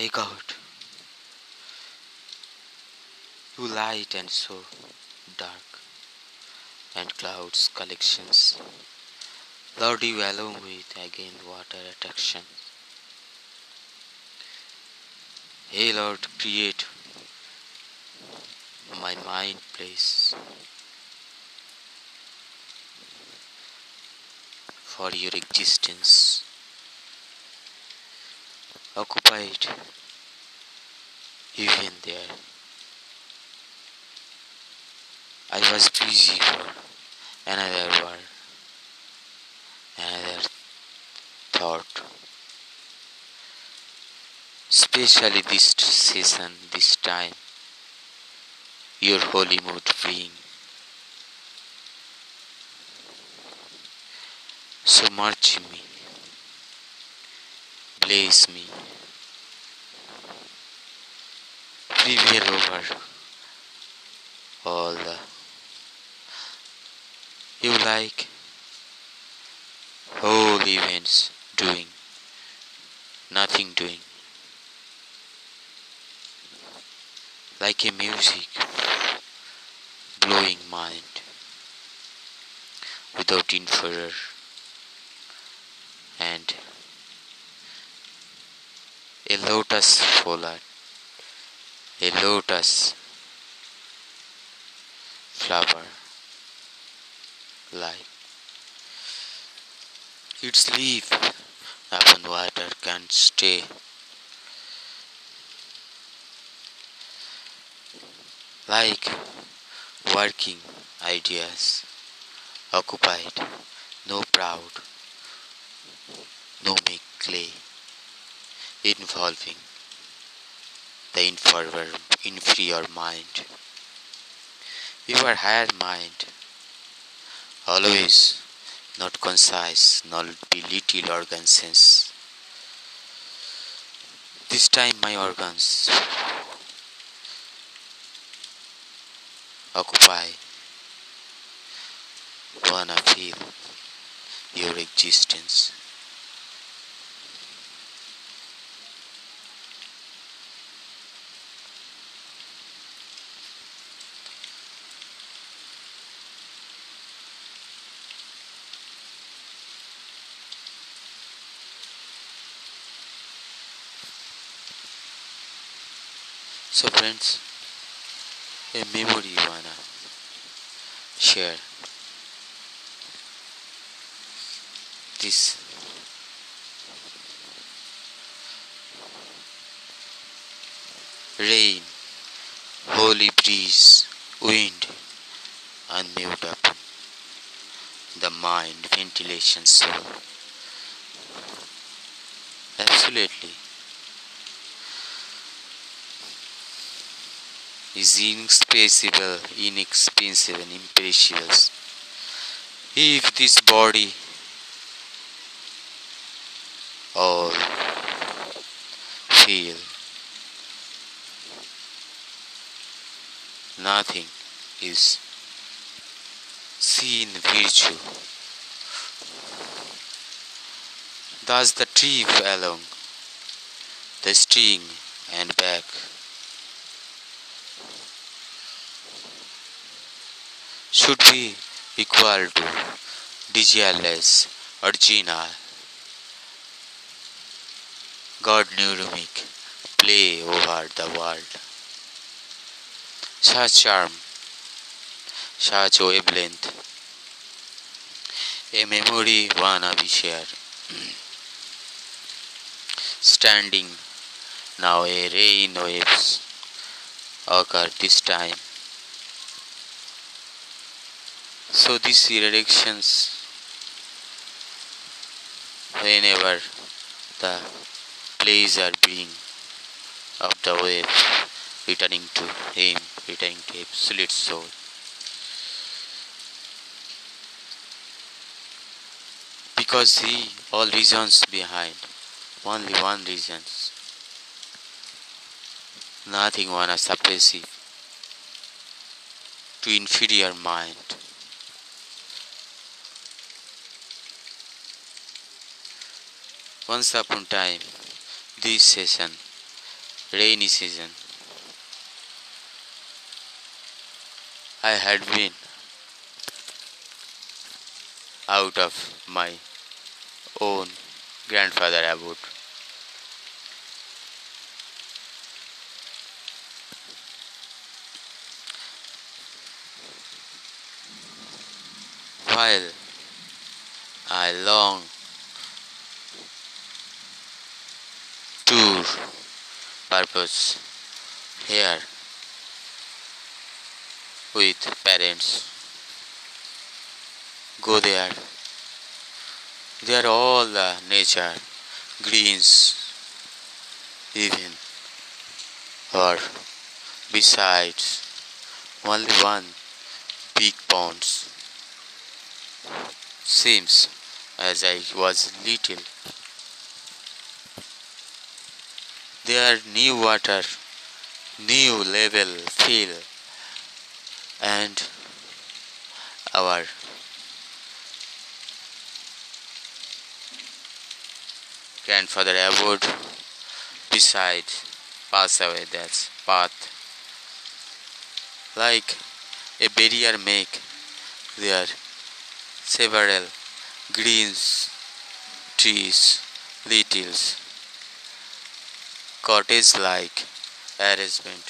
Hey God, you light and so dark, and clouds collections. Lord, you alone with again water attraction. Hey Lord, create my mind place for your existence. Occupied even there. I was busy for another world, another thought. Especially this season, this time, your holy mood being so much in me. Bless me. Prevail over all the you like whole events doing nothing doing like a music blowing mind without inferior and a lotus flower a lotus flower like its leaf. Upon water can stay like working ideas occupied. No proud no make clay involving the inferior, inferior mind. Your higher mind always not concise nor be little organ sense. This time my organs occupy wanna feel your existence so friends a memory you wanna share. This. Rain holy breeze wind and unmute up the mind ventilation soul. Absolutely is inexpressible, inexpensive, and imperishable. If this body all feel nothing is seen virtue. Thus the tree along the string and back should be equal to DGLS original God Neuromic play over the world. Such charm, such wavelength, a memory wanna be shared. Standing now a rain waves occur this time so these erections whenever the plays are being of the wave returning to him returning to absolute soul. Because he all reasons behind only one reasons. Nothing wanna suppressive to inferior mind Once upon a time, this season, rainy season. I had been out of my own grandfather abode. While I long purpose here with parents. Go there. There all the nature greens even or besides only one big ponds seems as I was little their new water new level feel and our grandfather abode beside pass away that path. Like a barrier make there several greens trees littles cottage like arrangement.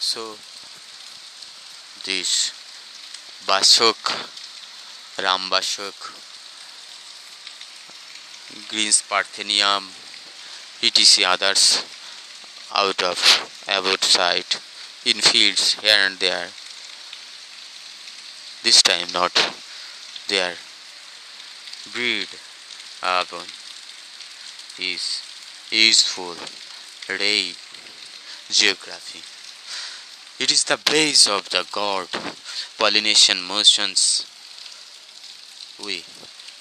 So this Bashok Rambashok greens parthenium etc others out of about sight in fields here and there. This time not their breed upon is useful ray geography. It is the base of the god pollination motions. We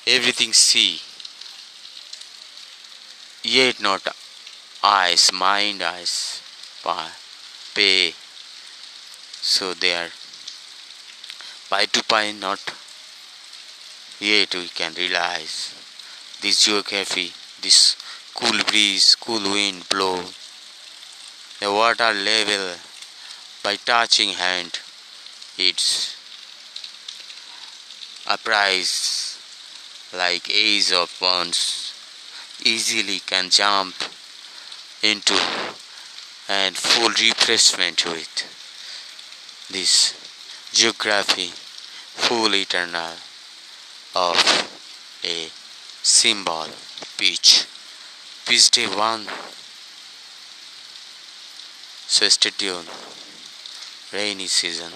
everything see yet not eyes mind eyes pay. So they are pie to pie not yet we can realize this geography this cool breeze cool wind blow. The water level by touching hand it's a prize like ace of wands. Easily can jump into and full refreshment with this geography full eternal of a symbol beach beach day one. So stay tuned rainy season.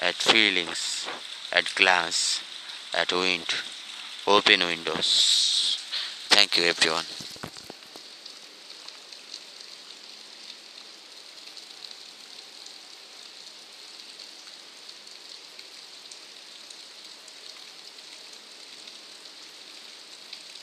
At feelings. At glass. At wind. Open windows. Thank you everyone